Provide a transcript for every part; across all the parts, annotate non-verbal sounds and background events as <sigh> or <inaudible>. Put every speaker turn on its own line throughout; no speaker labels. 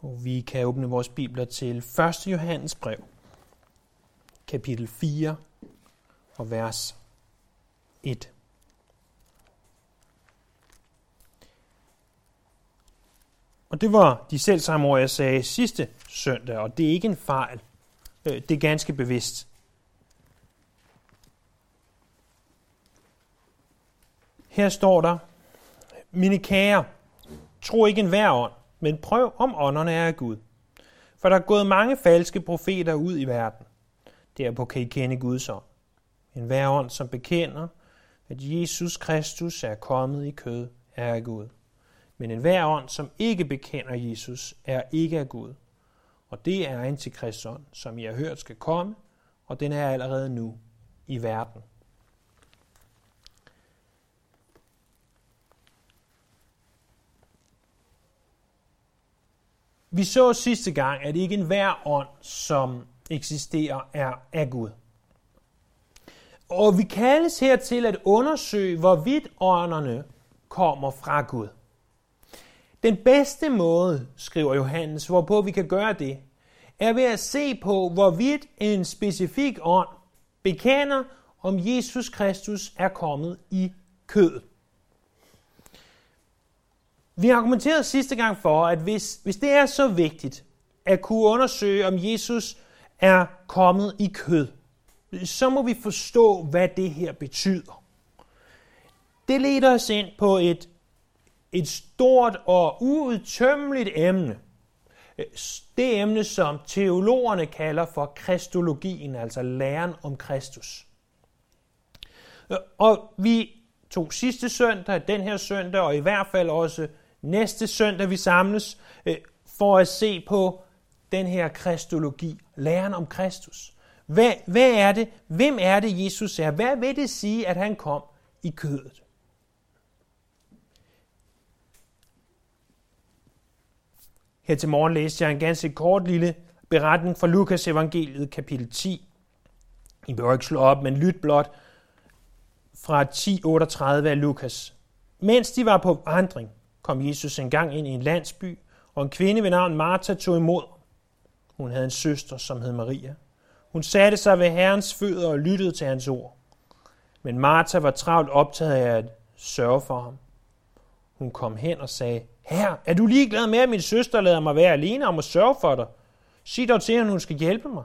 Og vi kan åbne vores bibler til 1. Johannes brev, kapitel 4 og vers 1. Og det var de selv samme ord, jeg sagde sidste søndag, og det er ikke en fejl. Øh, det er ganske bevidst. Her står der, mine kære, tro ikke en hver ånd, men prøv om ånderne er af Gud. For der er gået mange falske profeter ud i verden. Derpå kan I kende Guds ånd. En hver ånd, som bekender, at Jesus Kristus er kommet i kød, er af Gud. Men en hver ånd, som ikke bekender Jesus, er ikke af Gud. Og det er antikrists ånd, som I har hørt skal komme, og den er allerede nu i verden. Vi så sidste gang, at ikke enhver ånd, som eksisterer, er af Gud. Og vi kaldes her til at undersøge, hvorvidt ånderne kommer fra Gud. Den bedste måde, skriver Johannes, hvorpå vi kan gøre det, er ved at se på, hvorvidt en specifik ånd bekender, om Jesus Kristus er kommet i kød. Vi argumenterede sidste gang for, at hvis, hvis det er så vigtigt at kunne undersøge, om Jesus er kommet i kød, så må vi forstå, hvad det her betyder. Det leder os ind på et, et stort og uudtømmeligt emne. Det emne, som teologerne kalder for kristologien, altså læren om Kristus. Og vi tog sidste søndag, den her søndag, og i hvert fald også næste søndag, vi samles, øh, for at se på den her kristologi, læren om Kristus. Hvad, hvad er det? Hvem er det, Jesus er? Hvad vil det sige, at han kom i kødet? Her til morgen læste jeg en ganske kort lille beretning fra Lukas evangeliet, kapitel 10. I behøver ikke slå op, men lyt blot fra 10.38 af Lukas. Mens de var på vandring, kom Jesus engang ind i en landsby, og en kvinde ved navn Martha tog imod. Hun havde en søster, som hed Maria. Hun satte sig ved Herrens fødder og lyttede til hans ord. Men Martha var travlt optaget af at sørge for ham. Hun kom hen og sagde, Herre, er du ligeglad med, at min søster lader mig være alene om at sørge for dig? Sig dog til hende, hun skal hjælpe mig.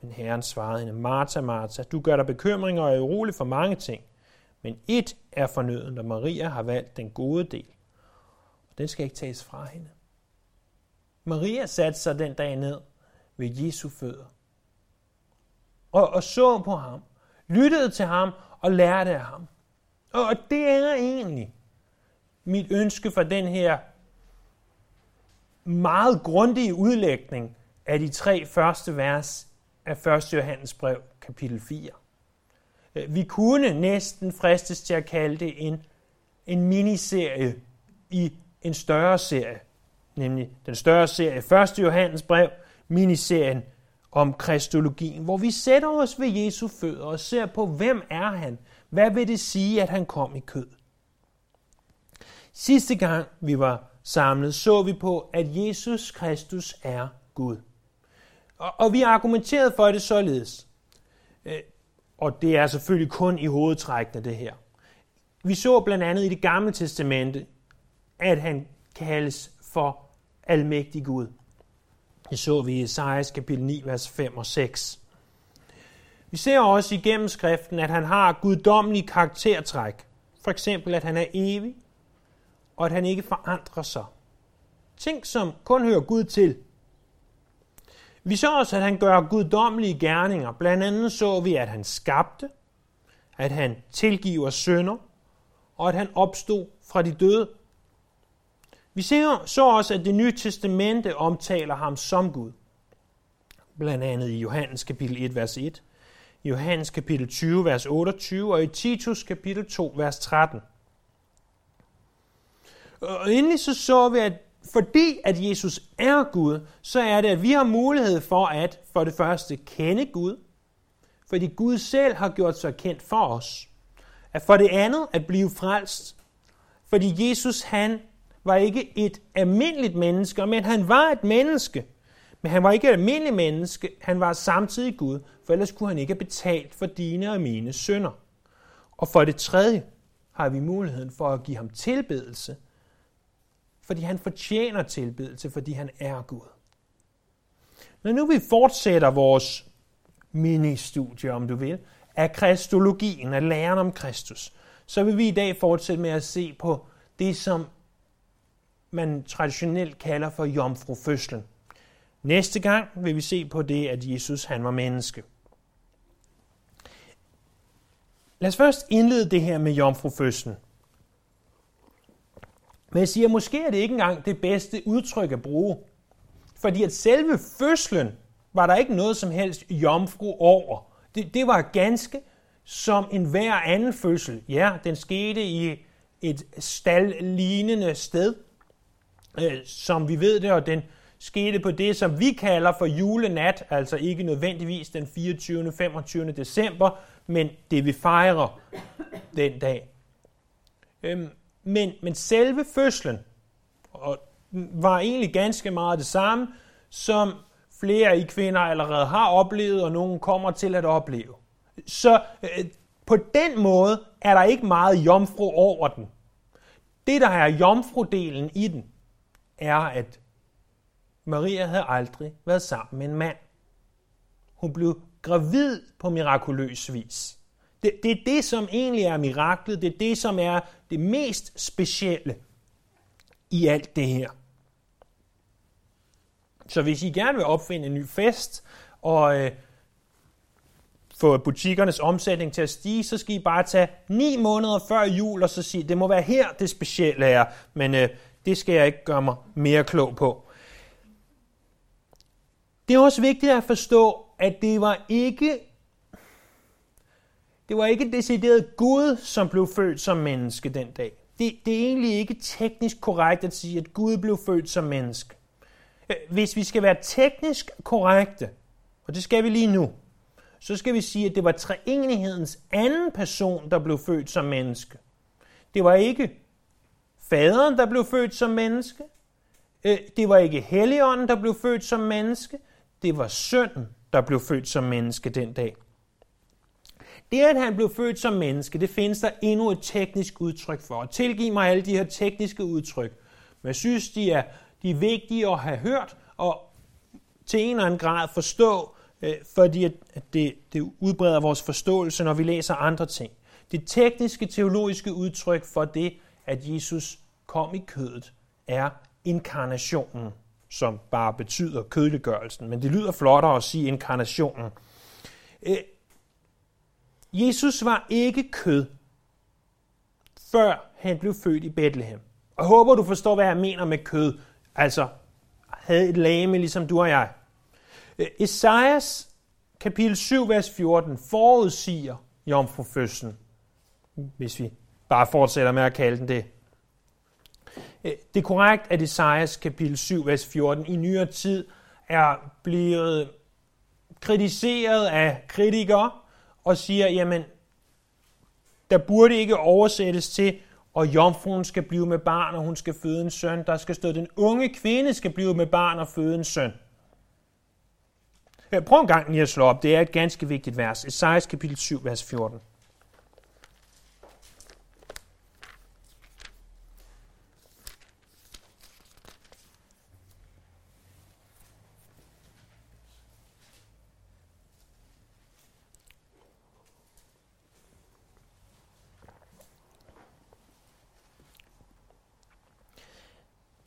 Men Herren svarede hende, Martha, Martha, du gør dig bekymringer og er urolig for mange ting. Men ét er fornøden, og Maria har valgt den gode del. Den skal ikke tages fra hende. Maria satte sig den dag ned ved Jesu fødder. Og, og så på ham, lyttede til ham og lærte af ham. Og det er egentlig mit ønske for den her meget grundige udlægning af de tre første vers af 1. Johannes brev, kapitel 4. Vi kunne næsten fristes til at kalde det en, en miniserie i en større serie, nemlig den større serie 1. Johannes brev, miniserien om kristologien, hvor vi sætter os ved Jesu fødder og ser på, hvem er han? Hvad vil det sige, at han kom i kød? Sidste gang vi var samlet, så vi på, at Jesus Kristus er Gud. Og, og vi argumenterede for det således. Øh, og det er selvfølgelig kun i hovedtrækkene det her. Vi så blandt andet i det gamle testamente, at han kaldes for almægtig Gud. Det så vi i Esajas kapitel 9, vers 5 og 6. Vi ser også igennem skriften, at han har guddommelige karaktertræk. For eksempel, at han er evig, og at han ikke forandrer sig. Ting, som kun hører Gud til. Vi så også, at han gør guddommelige gerninger. Blandt andet så vi, at han skabte, at han tilgiver synder, og at han opstod fra de døde. Vi ser så også, at det nye testamente omtaler ham som Gud. Blandt andet i Johannes kapitel 1, vers 1, i Johannes kapitel 20, vers 28 og i Titus kapitel 2, vers 13. Og endelig så så vi, at fordi at Jesus er Gud, så er det, at vi har mulighed for at for det første kende Gud, fordi Gud selv har gjort sig kendt for os. At for det andet at blive frelst, fordi Jesus han var ikke et almindeligt menneske, men han var et menneske. Men han var ikke et almindeligt menneske, han var samtidig Gud, for ellers kunne han ikke have betalt for dine og mine synder. Og for det tredje har vi muligheden for at give ham tilbedelse, fordi han fortjener tilbedelse, fordi han er Gud. Når nu vi fortsætter vores mini-studie, om du vil, af kristologien, af læren om Kristus, så vil vi i dag fortsætte med at se på det, som man traditionelt kalder for jomfrufødslen. Næste gang vil vi se på det, at Jesus han var menneske. Lad os først indlede det her med jomfrufødslen. Men jeg siger, måske er det ikke engang det bedste udtryk at bruge. Fordi at selve fødslen var der ikke noget som helst jomfru over. Det, det var ganske som en hver anden fødsel. Ja, den skete i et staldlignende sted, øh, som vi ved det, og den skete på det, som vi kalder for julenat, altså ikke nødvendigvis den 24. 25. december, men det vi fejrer den dag. Øhm, men, men selve fødslen og var egentlig ganske meget det samme, som flere af I kvinder allerede har oplevet, og nogen kommer til at opleve. Så øh, på den måde er der ikke meget jomfru over den. Det, der er jomfrudelen i den, er, at Maria havde aldrig været sammen med en mand. Hun blev gravid på mirakuløs vis. Det, det er det, som egentlig er miraklet. Det er det, som er det mest specielle i alt det her. Så hvis I gerne vil opfinde en ny fest, og øh, få butikkernes omsætning til at stige, så skal I bare tage ni måneder før jul, og så sige, det må være her, det specielle er. Men øh, det skal jeg ikke gøre mig mere klog på. Det er også vigtigt at forstå, at det var ikke det var ikke decideret Gud, som blev født som menneske den dag. Det, det er egentlig ikke teknisk korrekt at sige, at Gud blev født som menneske. Hvis vi skal være teknisk korrekte, og det skal vi lige nu, så skal vi sige, at det var treenighedens anden person, der blev født som menneske. Det var ikke faderen, der blev født som menneske. Øh, det var ikke Helligånden, der blev født som menneske. Det var sønnen, der blev født som menneske den dag. Det, at han blev født som menneske, det findes der endnu et teknisk udtryk for. Og tilgiv mig alle de her tekniske udtryk. Men jeg synes, de er, de er vigtige at have hørt og til en eller anden grad forstå, øh, fordi at det, det udbreder vores forståelse, når vi læser andre ting. Det tekniske teologiske udtryk for det, at Jesus kom i kødet, er inkarnationen, som bare betyder kødeliggørelsen. Men det lyder flottere at sige inkarnationen. Øh, Jesus var ikke kød, før han blev født i Bethlehem. Og jeg håber, du forstår, hvad jeg mener med kød. Altså, havde et lame, ligesom du og jeg. Øh, Esajas kapitel 7, vers 14 forudsiger jomfrufødslen, hvis vi bare fortsætter med at kalde den det. Øh, det er korrekt, at Esajas kapitel 7, vers 14 i nyere tid er blevet kritiseret af kritikere, og siger, jamen, der burde ikke oversættes til, og jomfruen skal blive med barn, og hun skal føde en søn. Der skal stå, den unge kvinde skal blive med barn og føde en søn. Prøv en gang lige at slå op. Det er et ganske vigtigt vers. Esajas kapitel 7, vers 14.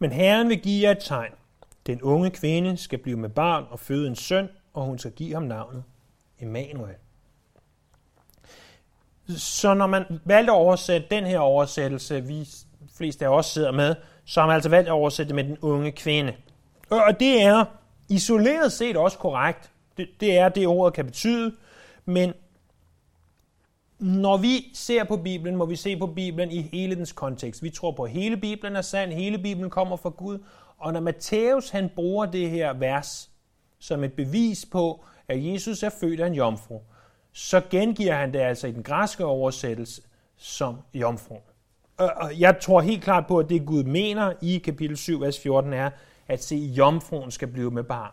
Men Herren vil give jer et tegn. Den unge kvinde skal blive med barn og føde en søn, og hun skal give ham navnet Emmanuel. Så når man valgte at oversætte den her oversættelse, vi fleste af os sidder med, så har man altså valgt at oversætte det med den unge kvinde. Og det er isoleret set også korrekt. Det, det er det, ordet kan betyde. Men når vi ser på Bibelen, må vi se på Bibelen i hele dens kontekst. Vi tror på, at hele Bibelen er sand, hele Bibelen kommer fra Gud. Og når Matthæus han bruger det her vers som et bevis på, at Jesus er født af en jomfru, så gengiver han det altså i den græske oversættelse som jomfru. og jeg tror helt klart på, at det Gud mener i kapitel 7, vers 14 er, at se, jomfruen skal blive med barn.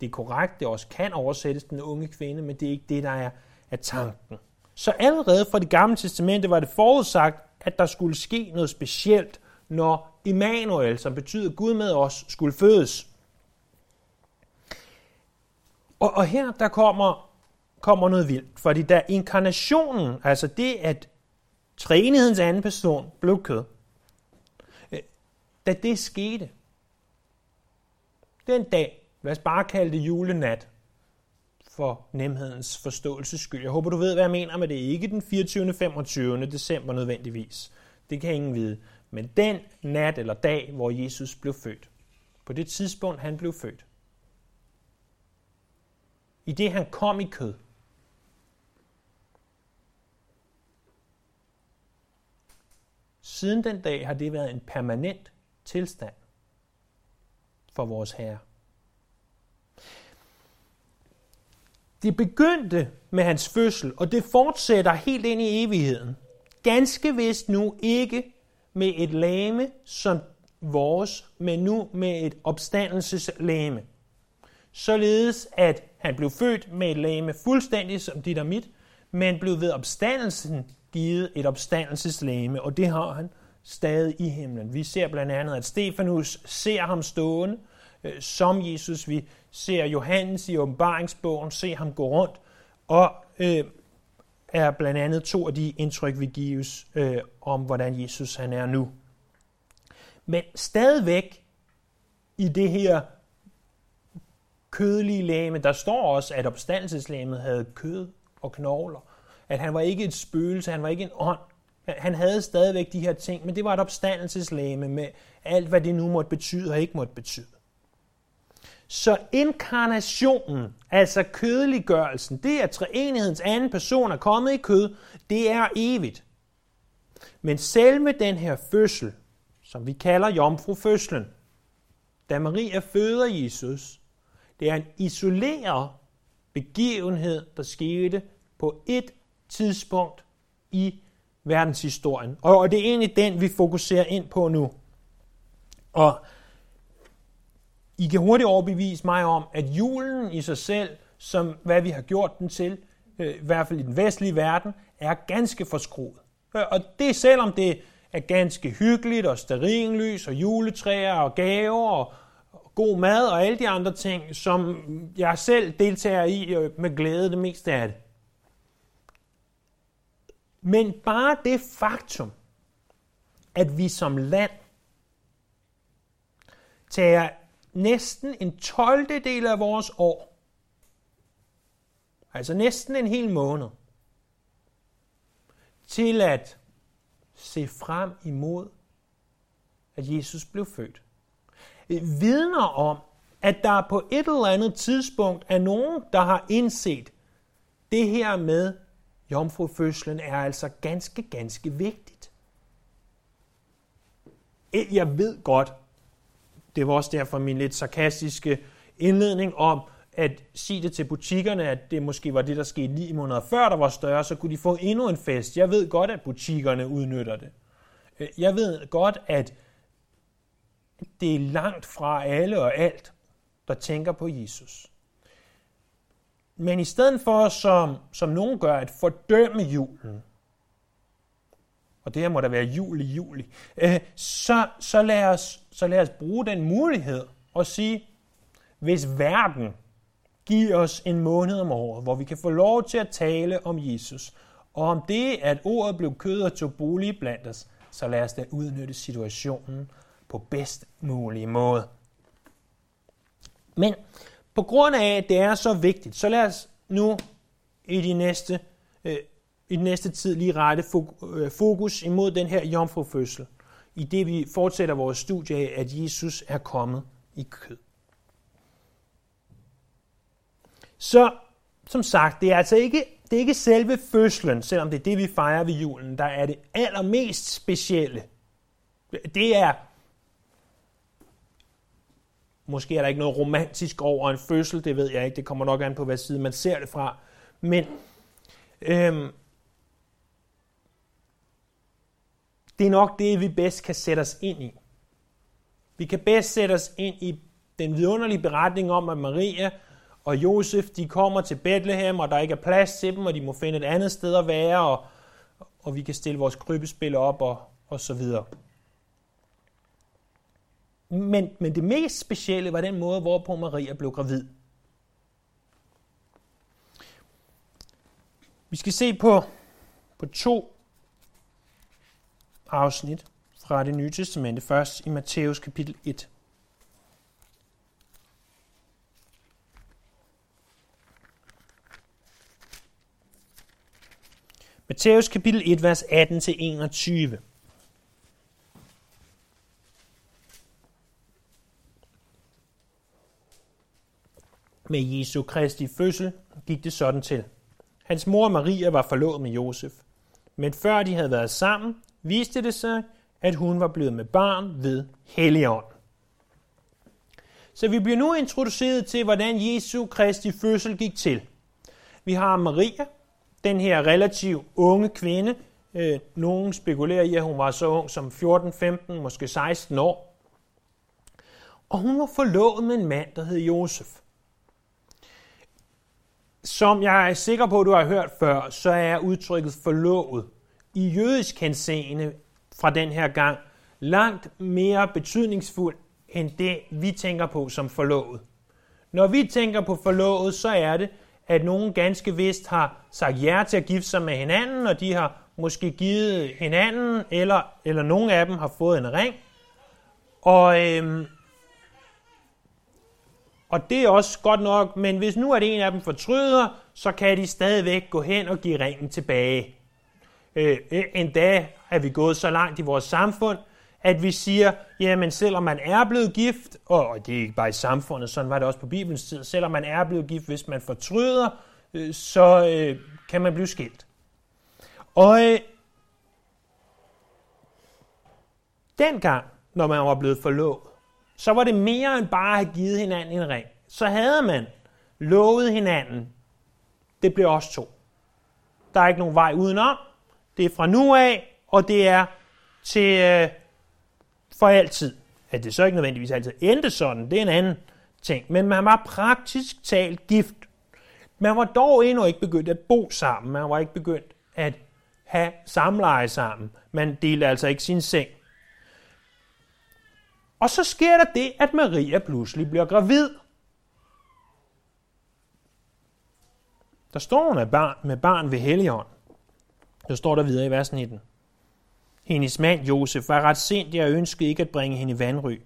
Det er korrekt, det også kan oversættes den unge kvinde, men det er ikke det, der er, er tanken. Så allerede fra det gamle testamente var det forudsagt, at der skulle ske noget specielt, når Immanuel, som betyder Gud med os, skulle fødes. Og, og her der kommer, kommer noget vildt, fordi da inkarnationen, altså det at træenighedens anden person blev kød, øh, da det skete, den dag, lad os bare kalde det julenat, for nemhedens forståelses skyld. Jeg håber, du ved, hvad jeg mener med det. Ikke den 24. 25. december nødvendigvis. Det kan ingen vide. Men den nat eller dag, hvor Jesus blev født. På det tidspunkt, han blev født. I det, han kom i kød. Siden den dag har det været en permanent tilstand for vores Herre. Det begyndte med hans fødsel, og det fortsætter helt ind i evigheden. Ganske vist nu ikke med et lame som vores, men nu med et opstandelseslame. Således at han blev født med et lame fuldstændig som dit og mit, men blev ved opstandelsen givet et opstandelseslame, og det har han stadig i himlen. Vi ser blandt andet, at Stefanus ser ham stående øh, som Jesus. Vi ser Johannes i åbenbaringsbogen, se ham gå rundt, og øh, er blandt andet to af de indtryk, vi gives øh, om, hvordan Jesus han er nu. Men stadigvæk i det her kødelige læme, der står også, at opstandelseslæmet havde kød og knogler. At han var ikke et spøgelse, han var ikke en ånd. Han havde stadigvæk de her ting, men det var et opstandelseslæme med alt, hvad det nu måtte betyde og ikke måtte betyde. Så inkarnationen, altså kødeliggørelsen, det er treenighedens anden person er kommet i kød, det er evigt. Men selve den her fødsel, som vi kalder jomfrufødslen, da Maria føder Jesus, det er en isoleret begivenhed, der skete på et tidspunkt i verdenshistorien. Og det er egentlig den, vi fokuserer ind på nu. Og i kan hurtigt overbevise mig om, at julen i sig selv, som hvad vi har gjort den til, øh, i hvert fald i den vestlige verden, er ganske forskruet. Øh, og det selvom det er ganske hyggeligt, og sterinlys, og juletræer, og gaver, og god mad, og alle de andre ting, som jeg selv deltager i øh, med glæde det meste af det. Men bare det faktum, at vi som land tager næsten en 12. del af vores år, altså næsten en hel måned, til at se frem imod, at Jesus blev født. Vidner om, at der på et eller andet tidspunkt er nogen, der har indset, det her med jomfrufødslen er altså ganske, ganske vigtigt. Jeg ved godt, det var også derfor min lidt sarkastiske indledning om at sige det til butikkerne, at det måske var det, der skete lige måneder før, der var større, så kunne de få endnu en fest. Jeg ved godt, at butikkerne udnytter det. Øh, jeg ved godt, at det er langt fra alle og alt, der tænker på Jesus. Men i stedet for, som, som nogen gør, at fordømme julen, og det her må der være jul i juli, øh, så, så, lad os, så lad os bruge den mulighed og sige, hvis verden giver os en måned om året, hvor vi kan få lov til at tale om Jesus, og om det, at ordet blev kød og tog bolig blandt os, så lad os da udnytte situationen på bedst mulige måde. Men på grund af, at det er så vigtigt, så lad os nu i de næste øh, i den næste tid lige rette øh, fokus imod den her jomfrufødsel, i det vi fortsætter vores studie af, at Jesus er kommet i kød. Så som sagt, det er altså ikke, det er ikke selve fødslen, selvom det er det, vi fejrer ved julen, der er det allermest specielle. Det er, måske er der ikke noget romantisk over en fødsel, det ved jeg ikke, det kommer nok an på, hvad side man ser det fra, men øhm, det er nok det, vi bedst kan sætte os ind i. Vi kan bedst sætte os ind i den vidunderlige beretning om, at Maria og Josef, de kommer til Bethlehem, og der ikke er plads til dem, og de må finde et andet sted at være, og, og vi kan stille vores krybespil op, og, og så videre. Men, men det mest specielle var den måde, hvorpå Maria blev gravid. Vi skal se på, på to afsnit fra det nye testamente, først i Matthæus kapitel 1. Matthæus kapitel 1, vers 18-21. Med Jesu Kristi fødsel gik det sådan til. Hans mor Maria var forlovet med Josef. Men før de havde været sammen, viste det sig, at hun var blevet med barn ved Helligånd. Så vi bliver nu introduceret til, hvordan Jesu Kristi fødsel gik til. Vi har Maria, den her relativt unge kvinde. Øh, nogen spekulerer i, at hun var så ung som 14, 15, måske 16 år. Og hun var forlovet med en mand, der hed Josef. Som jeg er sikker på, at du har hørt før, så er udtrykket forlovet i jødisk henseende fra den her gang langt mere betydningsfuld end det, vi tænker på som forlovet. Når vi tænker på forlovet, så er det, at nogen ganske vist har sagt ja til at gifte sig med hinanden, og de har måske givet hinanden, eller, eller nogen af dem har fået en ring. Og, øhm, og det er også godt nok, men hvis nu er det en af dem fortryder, så kan de stadigvæk gå hen og give ringen tilbage. Øh, endda er vi gået så langt i vores samfund, at vi siger, jamen selvom man er blevet gift, og det er ikke bare i samfundet, sådan var det også på Bibelens tid, selvom man er blevet gift, hvis man fortryder, øh, så øh, kan man blive skilt. Og øh, dengang, når man var blevet forlovet, så var det mere end bare at have givet hinanden en ring. Så havde man lovet hinanden, det blev os to. Der er ikke nogen vej udenom. Det er fra nu af, og det er til øh, for altid. At det så ikke nødvendigvis altid endte sådan, det er en anden ting. Men man var praktisk talt gift. Man var dog endnu ikke begyndt at bo sammen. Man var ikke begyndt at have samleje sammen. Man delte altså ikke sin seng. Og så sker der det, at Maria pludselig bliver gravid. Der står hun med barn, med barn ved Helligånden. Nu står der videre i vers 19. Hendes mand Josef var ret sindig og ønskede ikke at bringe hende i vandry,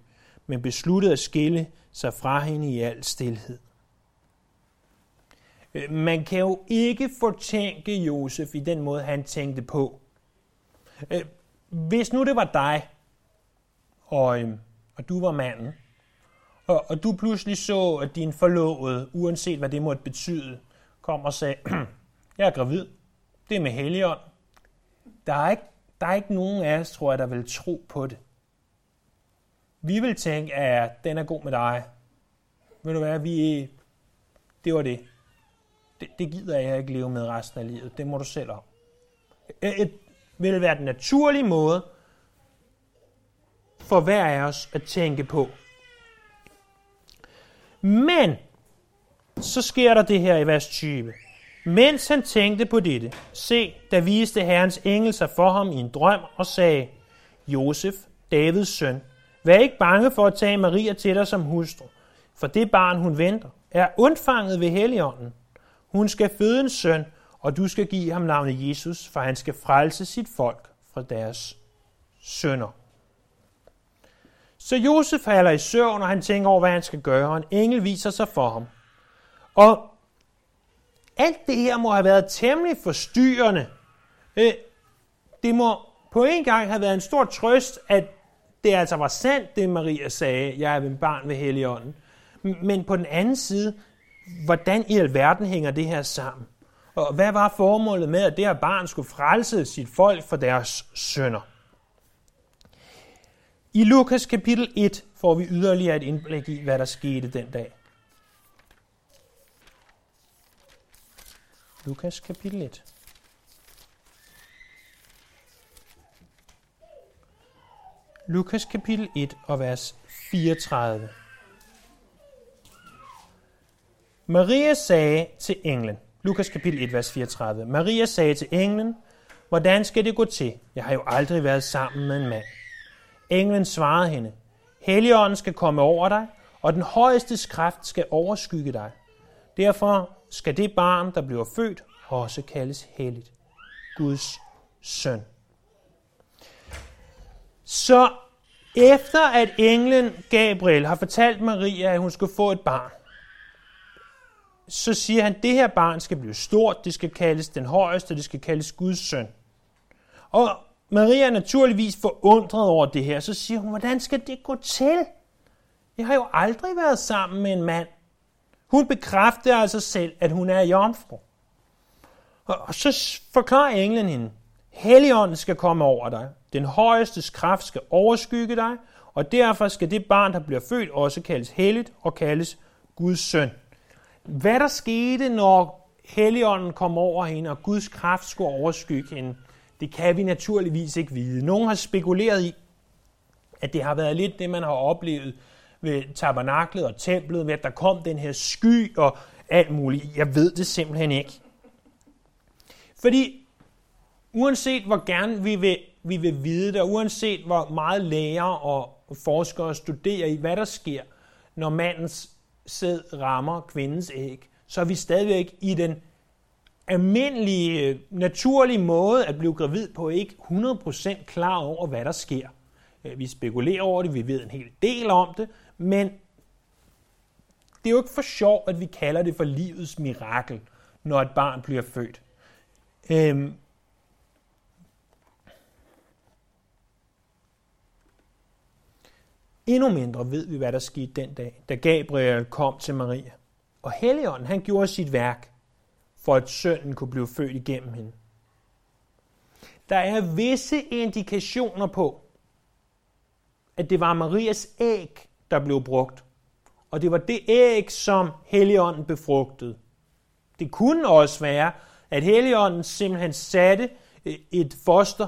men besluttede at skille sig fra hende i al stilhed. Øh, man kan jo ikke fortænke Josef i den måde, han tænkte på. Øh, hvis nu det var dig, og, øhm, og du var manden, og, og du pludselig så, at din forlovede, uanset hvad det måtte betyde, kom og sagde, <clears throat> jeg er gravid, det er med helligånd. Der er ikke der er ikke nogen af os, tror jeg, der vil tro på det. Vi vil tænke, at den er god med dig. Ved du hvad, vi, det var det. det. Det gider jeg ikke leve med resten af livet. Det må du selv om. Det vil være den naturlige måde for hver af os at tænke på. Men så sker der det her i vers 20. Mens han tænkte på dette, se, der viste Herrens engel sig for ham i en drøm og sagde, Josef, Davids søn, vær ikke bange for at tage Maria til dig som hustru, for det barn, hun venter, er undfanget ved Helligånden. Hun skal føde en søn, og du skal give ham navnet Jesus, for han skal frelse sit folk fra deres sønder. Så Josef falder i søvn, og han tænker over, hvad han skal gøre, og en engel viser sig for ham. Og alt det her må have været temmelig forstyrrende. Øh, det må på en gang have været en stor trøst, at det altså var sandt, det Maria sagde, jeg er en barn ved Helligånden. Men på den anden side, hvordan i alverden hænger det her sammen? Og hvad var formålet med, at det her barn skulle frelse sit folk for deres sønder? I Lukas kapitel 1 får vi yderligere et indblik i, hvad der skete den dag. Lukas kapitel 1. Lukas kapitel 1 og vers 34. Maria sagde til englen, Lukas kapitel 1, vers 34. Maria sagde til englen, hvordan skal det gå til? Jeg har jo aldrig været sammen med en mand. Englen svarede hende, Helligånden skal komme over dig, og den højeste kraft skal overskygge dig. Derfor skal det barn, der bliver født, også kaldes helligt. Guds søn. Så efter at englen Gabriel har fortalt Maria, at hun skal få et barn, så siger han, at det her barn skal blive stort, det skal kaldes den højeste, det skal kaldes Guds søn. Og Maria er naturligvis forundret over det her, så siger hun, hvordan skal det gå til? Jeg har jo aldrig været sammen med en mand. Hun bekræfter altså selv, at hun er jomfru. Og så forklarer englen hende, Helligånden skal komme over dig. Den højeste kraft skal overskygge dig, og derfor skal det barn, der bliver født, også kaldes helligt og kaldes Guds søn. Hvad der skete, når Helligånden kom over hende, og Guds kraft skulle overskygge hende, det kan vi naturligvis ikke vide. Nogen har spekuleret i, at det har været lidt det, man har oplevet ved tabernaklet og templet, ved at der kom den her sky og alt muligt. Jeg ved det simpelthen ikke. Fordi uanset hvor gerne vi vil, vi vil vide det, og uanset hvor meget lærer og forskere studerer i, hvad der sker, når mandens sæd rammer kvindens æg, så er vi stadigvæk i den almindelige, naturlige måde at blive gravid på ikke 100% klar over, hvad der sker. Vi spekulerer over det, vi ved en hel del om det, men det er jo ikke for sjov, at vi kalder det for livets mirakel, når et barn bliver født. Øhm, Endnu mindre ved vi, hvad der skete den dag, da Gabriel kom til Maria. Og Helligånden, han gjorde sit værk, for at sønnen kunne blive født igennem hende. Der er visse indikationer på, at det var Marias æg, der blev brugt. Og det var det æg, som Helligånden befrugtede. Det kunne også være, at Helligånden simpelthen satte øh, et foster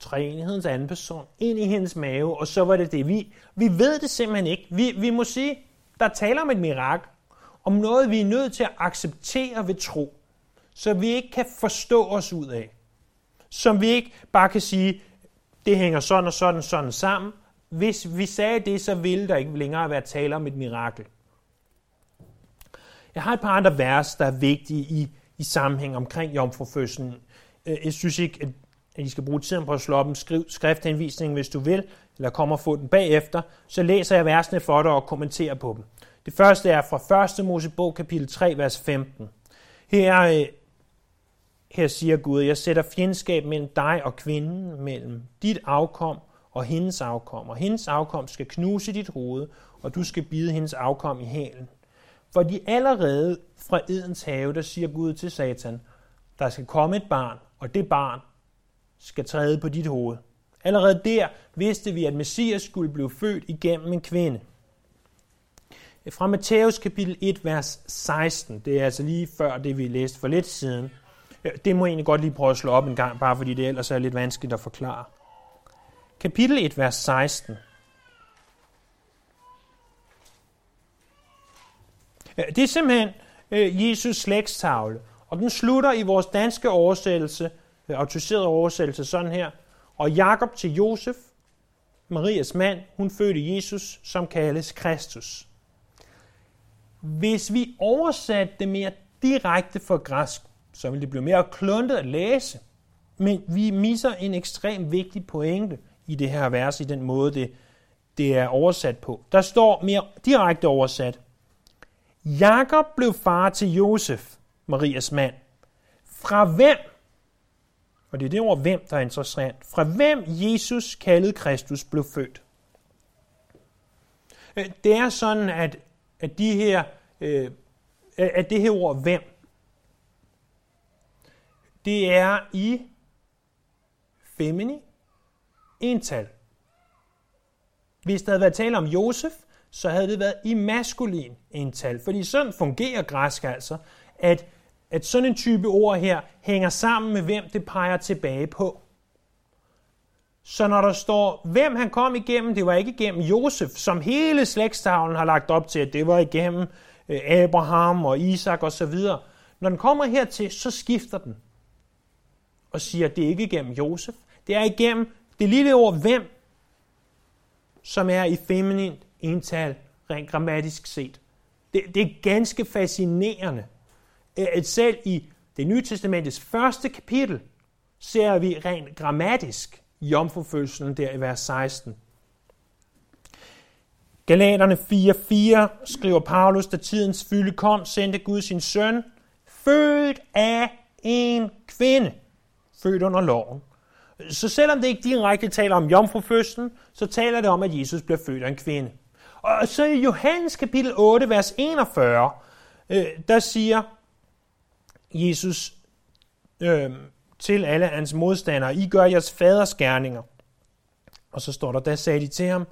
treenighedens anden person ind i hendes mave, og så var det det. Vi, vi ved det simpelthen ikke. Vi, vi må sige, der taler om et mirakel, om noget, vi er nødt til at acceptere ved tro, så vi ikke kan forstå os ud af. Som vi ikke bare kan sige, det hænger sådan og sådan sådan sammen. Hvis vi sagde det, så ville der ikke længere være tale om et mirakel. Jeg har et par andre vers, der er vigtige i, i sammenhæng omkring jomfrufødslen. Øh, jeg synes ikke, at at I skal bruge tiden på at slå op en skriv, skrifthenvisning, hvis du vil, eller komme og få den bagefter, så læser jeg versene for dig og kommenterer på dem. Det første er fra 1. Mosebog, kapitel 3, vers 15. Her, øh, her siger Gud, jeg sætter fjendskab mellem dig og kvinden, mellem dit afkom og hendes afkom, og hendes afkom skal knuse dit hoved, og du skal bide hendes afkom i hælen. For de allerede fra Edens have, der siger Gud til Satan, der skal komme et barn, og det barn skal træde på dit hoved. Allerede der vidste vi, at Messias skulle blive født igennem en kvinde. Fra Matthæus kapitel 1, vers 16, det er altså lige før det, vi læste for lidt siden. Det må jeg egentlig godt lige prøve at slå op en gang, bare fordi det ellers er lidt vanskeligt at forklare. Kapitel 1, vers 16. Øh, det er simpelthen øh, Jesus slægtstavle, og den slutter i vores danske oversættelse øh, autoriserede oversættelse sådan her. Og Jakob til Josef, Marias mand, hun fødte Jesus, som kaldes Kristus. Hvis vi oversatte det mere direkte fra græsk, så ville det blive mere kluntet at læse. Men vi misser en ekstremt vigtig pointe i det her vers, i den måde, det, det er oversat på. Der står mere direkte oversat. Jakob blev far til Josef, Marias mand. Fra hvem og det er det ord hvem, der er interessant. Fra hvem Jesus kaldet Kristus blev født. Øh, det er sådan, at, at, de her, øh, at det her ord hvem, det er i femini ental. Hvis der havde været tale om Josef, så havde det været i maskulin ental. Fordi sådan fungerer græsk altså, at at sådan en type ord her hænger sammen med, hvem det peger tilbage på. Så når der står, hvem han kom igennem, det var ikke igennem Josef, som hele slægtstavlen har lagt op til, at det var igennem øh, Abraham og Isak osv. Når den kommer hertil, så skifter den og siger, at det er ikke igennem Josef. Det er igennem det lille ord hvem, som er i feminint ental, rent grammatisk set. Det, det er ganske fascinerende, at selv i det nye testamentets første kapitel, ser vi rent grammatisk jomfrufødslen der i vers 16. Galaterne 4.4 skriver Paulus, da tidens fylde kom, sendte Gud sin søn, født af en kvinde, født under loven. Så selvom det ikke direkte taler om jomfrufødslen, så taler det om, at Jesus bliver født af en kvinde. Og så i Johannes kapitel 8, vers 41, øh, der siger Jesus øh, til alle hans modstandere, I gør jeres faders gerninger. Og så står der, der sagde de til ham,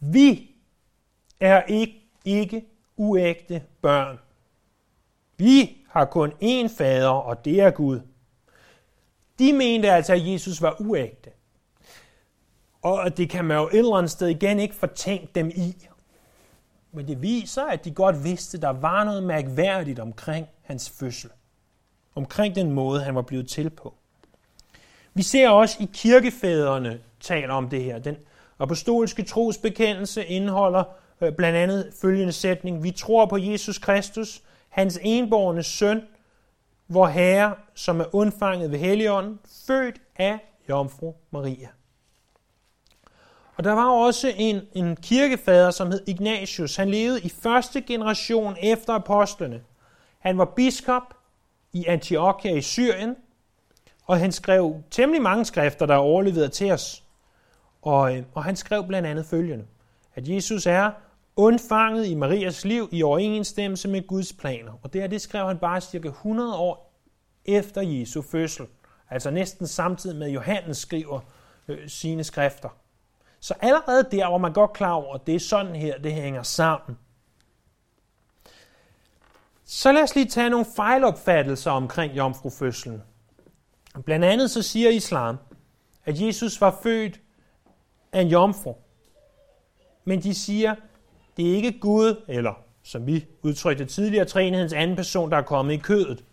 vi er ikke, ikke uægte børn. Vi har kun én fader, og det er Gud. De mente altså, at Jesus var uægte. Og det kan man jo et eller andet sted igen ikke fortænke dem i. Men det viser, at de godt vidste, at der var noget mærkværdigt omkring hans fødsel. Omkring den måde, han var blevet til på. Vi ser også i kirkefædrene taler om det her. Den apostolske trosbekendelse indeholder øh, blandt andet følgende sætning. Vi tror på Jesus Kristus, hans enborgne søn, vor Herre, som er undfanget ved Helligånden, født af Jomfru Maria. Og der var også en, en kirkefader, som hed Ignatius. Han levede i første generation efter apostlene. Han var biskop i Antiochia i Syrien, og han skrev temmelig mange skrifter, der er overleveret til os. Og, øh, og han skrev blandt andet følgende, at Jesus er undfanget i Marias liv i overensstemmelse med Guds planer. Og det her, det skrev han bare cirka 100 år efter Jesu fødsel. Altså næsten samtidig med, at Johannes skriver øh, sine skrifter. Så allerede der var man godt klar over, at det er sådan her, det hænger sammen. Så lad os lige tage nogle fejlopfattelser omkring jomfrufødslen. Blandt andet så siger islam, at Jesus var født af en jomfru. Men de siger, det er ikke Gud, eller som vi udtrykte tidligere, træenhedens anden person, der er kommet i kødet.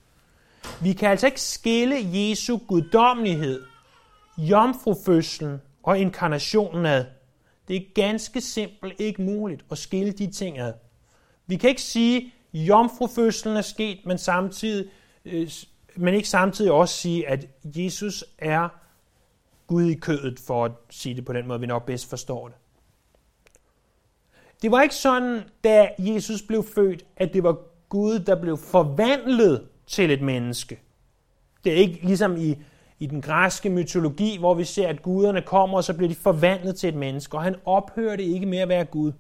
Vi kan altså ikke skille Jesu guddommelighed, jomfrufødslen og inkarnationen ad. Det er ganske simpelt ikke muligt at skille de ting ad. Vi kan ikke sige, at jomfrufødslen er sket, men samtidig øh, men ikke samtidig også sige, at Jesus er Gud i kødet, for at sige det på den måde, vi nok bedst forstår det. Det var ikke sådan, da Jesus blev født, at det var Gud, der blev forvandlet til et menneske. Det er ikke ligesom i, i den græske mytologi, hvor vi ser, at guderne kommer, og så bliver de forvandlet til et menneske, og han ophørte ikke med at være Gud.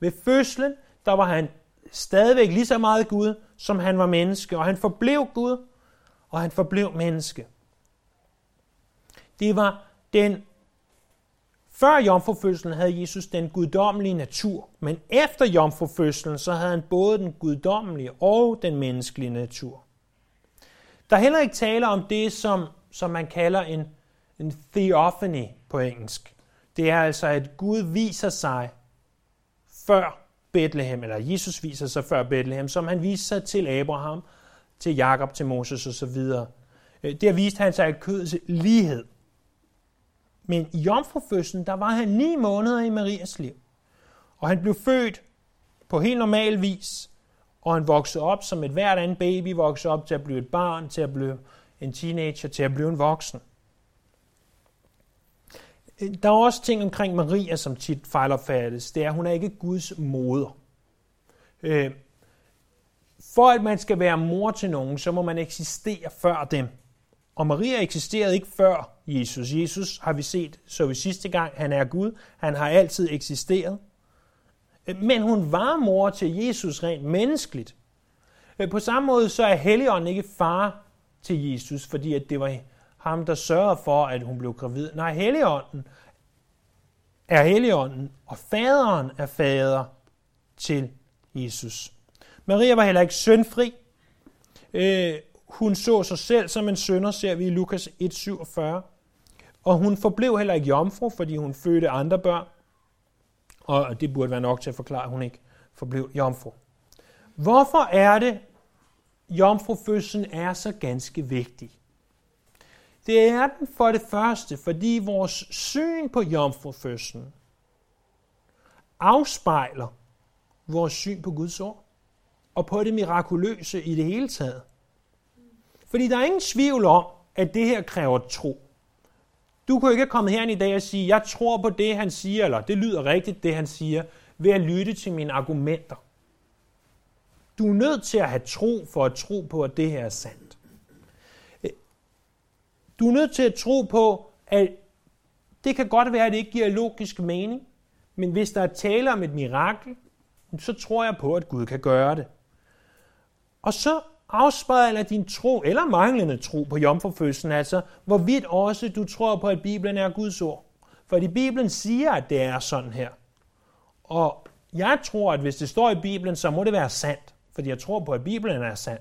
Ved fødslen, der var han stadigvæk lige så meget Gud, som han var menneske, og han forblev Gud, og han forblev menneske. Det var den før jomfrufødslen havde Jesus den guddommelige natur, men efter jomfrufødslen så havde han både den guddommelige og den menneskelige natur. Der er heller ikke tale om det, som, som man kalder en, en theophany på engelsk. Det er altså, at Gud viser sig før Bethlehem, eller Jesus viser sig før Bethlehem, som han viste sig til Abraham, til Jakob, til Moses osv. Øh, det der viste han sig i kødets lighed. Men i jomfrufødslen, der var han ni måneder i Marias liv. Og han blev født på helt normal vis, og han voksede op som et hvert andet baby, voksede op til at blive et barn, til at blive en teenager, til at blive en voksen. Der er også ting omkring Maria, som tit fejlopfattes. Det er, at hun er ikke Guds moder. Øh, for at man skal være mor til nogen, så må man eksistere før dem. Og Maria eksisterede ikke før Jesus. Jesus har vi set, så vi sidste gang, han er Gud. Han har altid eksisteret. Men hun var mor til Jesus rent menneskeligt. På samme måde så er Helligånden ikke far til Jesus, fordi at det var ham, der sørgede for, at hun blev gravid. Nej, Helligånden er Helligånden, og faderen er fader til Jesus. Maria var heller ikke sønfri. Øh, hun så sig selv som en sønder, ser vi i Lukas 1,47. Og hun forblev heller ikke jomfru, fordi hun fødte andre børn. Og det burde være nok til at forklare, at hun ikke forblev jomfru. Hvorfor er det, jomfrufødslen er så ganske vigtig? Det er den for det første, fordi vores syn på jomfrufødslen afspejler vores syn på Guds ord og på det mirakuløse i det hele taget. Fordi der er ingen tvivl om, at det her kræver tro. Du kunne ikke komme herind i dag og sige, jeg tror på det, han siger, eller det lyder rigtigt, det han siger, ved at lytte til mine argumenter. Du er nødt til at have tro for at tro på, at det her er sandt. Du er nødt til at tro på, at det kan godt være, at det ikke giver logisk mening, men hvis der er tale om et mirakel, så tror jeg på, at Gud kan gøre det. Og så afspejler din tro, eller manglende tro på jomfrufødslen, altså hvorvidt også du tror på, at Bibelen er Guds ord. Fordi Bibelen siger, at det er sådan her. Og jeg tror, at hvis det står i Bibelen, så må det være sandt. Fordi jeg tror på, at Bibelen er sand.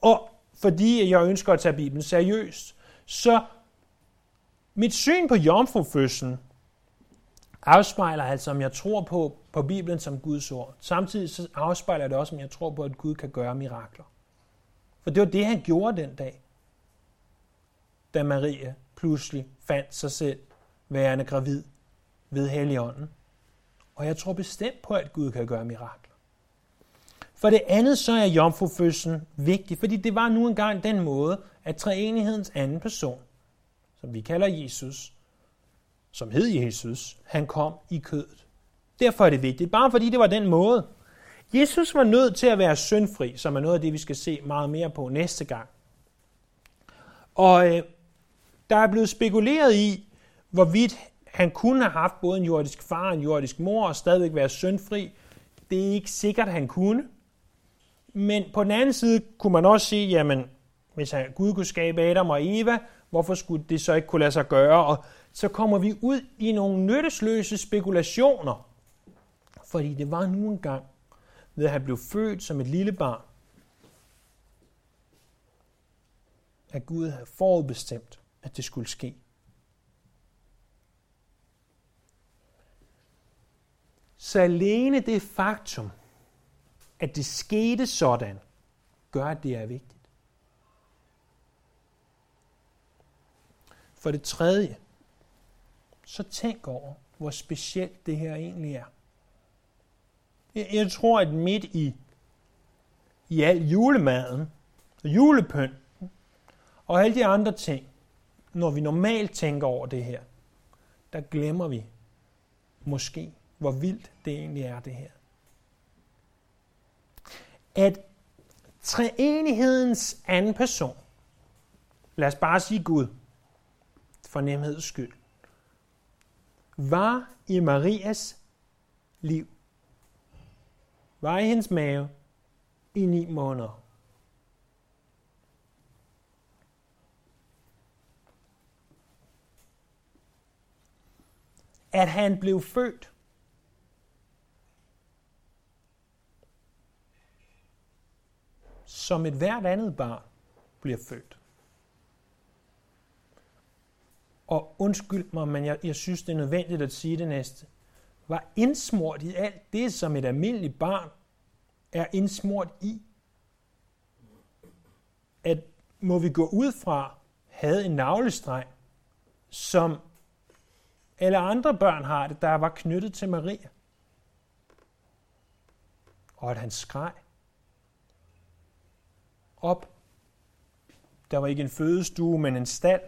Og fordi jeg ønsker at tage Bibelen seriøst. Så mit syn på jomfrufødslen afspejler altså, om jeg tror på, på Bibelen som Guds ord. Samtidig så afspejler det også, om jeg tror på, at Gud kan gøre mirakler. For det var det, han gjorde den dag, da Maria pludselig fandt sig selv værende gravid ved Helligånden. Og jeg tror bestemt på, at Gud kan gøre mirakler. For det andet så er jomfrufødslen vigtig, fordi det var nu engang den måde, at treenighedens anden person, som vi kalder Jesus, som hed Jesus, han kom i kødet. Derfor er det vigtigt, bare fordi det var den måde. Jesus var nødt til at være syndfri, som er noget af det, vi skal se meget mere på næste gang. Og øh, der er blevet spekuleret i, hvorvidt han kunne have haft både en jordisk far og en jordisk mor og stadigvæk være syndfri. Det er ikke sikkert, han kunne. Men på den anden side kunne man også sige, jamen, hvis han, Gud kunne skabe Adam og Eva, hvorfor skulle det så ikke kunne lade sig gøre? Og så kommer vi ud i nogle nyttesløse spekulationer. Fordi det var nu engang ved at han blev født som et lille barn, at Gud havde forudbestemt, at det skulle ske. Så alene det faktum, at det skete sådan, gør, at det er vigtigt. For det tredje, så tænk over, hvor specielt det her egentlig er. Jeg, jeg tror, at midt i, i al julemaden, julepynten og alle de andre ting, når vi normalt tænker over det her, der glemmer vi måske, hvor vildt det egentlig er det her. At treenighedens anden person, lad os bare sige Gud, for nemheds skyld, var i Marias liv var i hendes mave i ni måneder. At han blev født som et hvert andet barn bliver født. Og undskyld mig, men jeg, jeg synes, det er nødvendigt at sige det næste var indsmurt i alt det, som et almindeligt barn er indsmurt i. At må vi gå ud fra, havde en navlestreng, som alle andre børn har det, der var knyttet til Maria. Og at han skreg op. Der var ikke en fødestue, men en stald.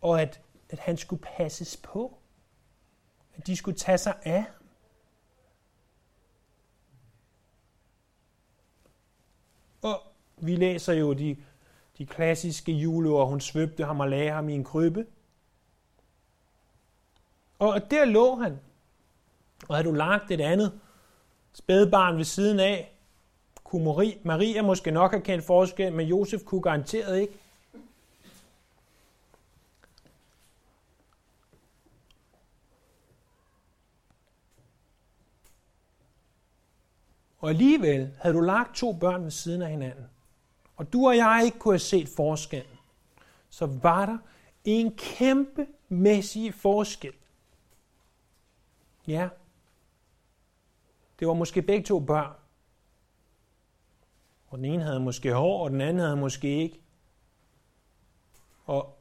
Og at, at han skulle passes på at de skulle tage sig af Og vi læser jo de, de klassiske juleord, hun svøbte ham og lagde ham i en krybbe. Og der lå han. Og havde du lagt et andet spædbarn ved siden af, kunne Maria, Maria måske nok have kendt forskel, men Josef kunne garanteret ikke. Og alligevel havde du lagt to børn ved siden af hinanden, og du og jeg ikke kunne have set forskellen, så var der en kæmpe mæssig forskel. Ja, det var måske begge to børn. Og den ene havde måske hår, og den anden havde måske ikke. Og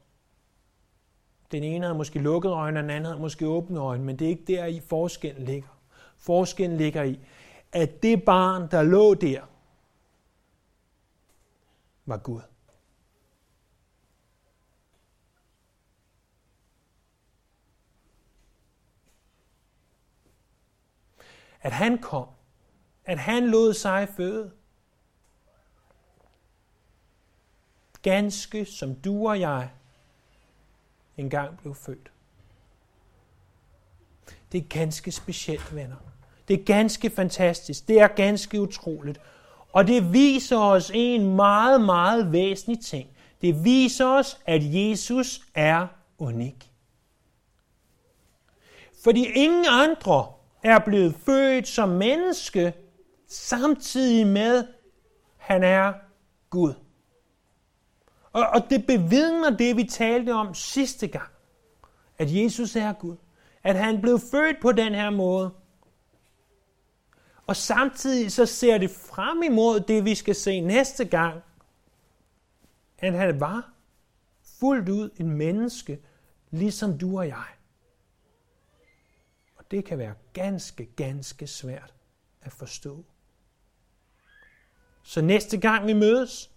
den ene havde måske lukket øjne, og den anden havde måske åbne øjne, men det er ikke der i forskellen ligger. Forskellen ligger i, at det barn, der lå der, var Gud. At han kom, at han lod sig føde, ganske som du og jeg engang blev født. Det er ganske specielt, venner. Det er ganske fantastisk. Det er ganske utroligt. Og det viser os en meget, meget væsentlig ting. Det viser os, at Jesus er unik. Fordi ingen andre er blevet født som menneske, samtidig med, han er Gud. Og, og det bevidner det, vi talte om sidste gang. At Jesus er Gud. At han blev født på den her måde. Og samtidig så ser det frem imod det, vi skal se næste gang. At han var fuldt ud en menneske, ligesom du og jeg. Og det kan være ganske, ganske svært at forstå. Så næste gang vi mødes,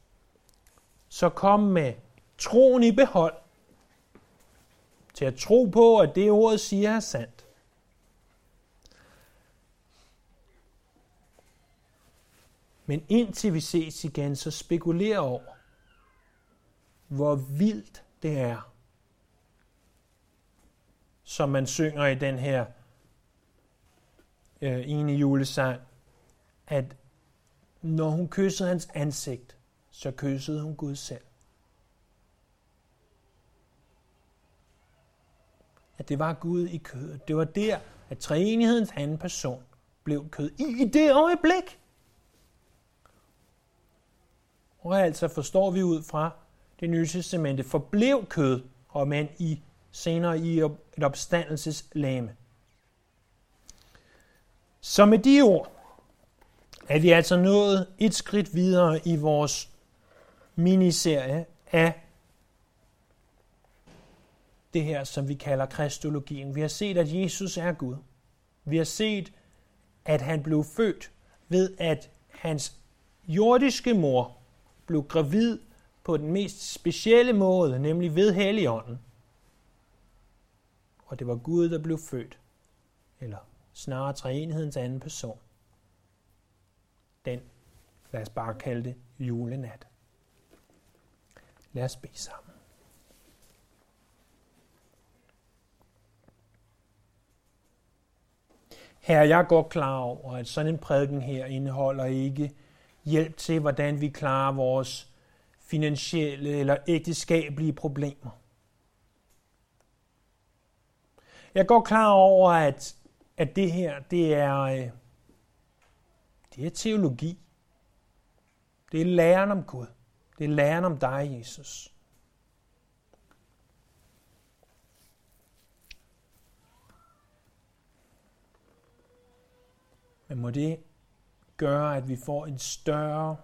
så kom med troen i behold, til at tro på, at det ordet siger er sandt. Men indtil vi ses igen, så spekuler over, hvor vildt det er, som man synger i den her øh, ene julesang, at når hun kyssede hans ansigt, så kyssede hun Gud selv. At det var Gud i kødet. Det var der, at treenighedens anden person blev kød. I, i det øjeblik. Og altså forstår vi ud fra det nye testamente, forblev kød, og mand i senere i et opstandelseslame. Så med de ord er vi altså nået et skridt videre i vores miniserie af det her, som vi kalder kristologien. Vi har set, at Jesus er Gud. Vi har set, at han blev født ved, at hans jordiske mor blev gravid på den mest specielle måde, nemlig ved Helligånden. Og det var Gud, der blev født. Eller snarere treenighedens anden person. Den, lad os bare kalde det, julenat. Lad os bede sammen. Herre, jeg er godt klar over, at sådan en prædiken her indeholder ikke hjælp til, hvordan vi klarer vores finansielle eller ægteskabelige problemer. Jeg går klar over, at, at det her, det er, øh, det er teologi. Det er læren om Gud. Det er læren om dig, Jesus. Men må det gøre, at vi får en større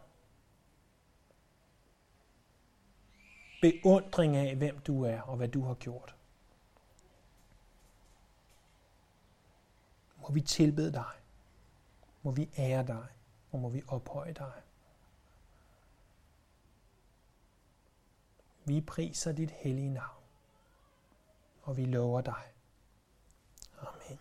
beundring af, hvem du er og hvad du har gjort. Må vi tilbede dig. Må vi ære dig. Og må vi ophøje dig. Vi priser dit hellige navn, og vi lover dig, Amen.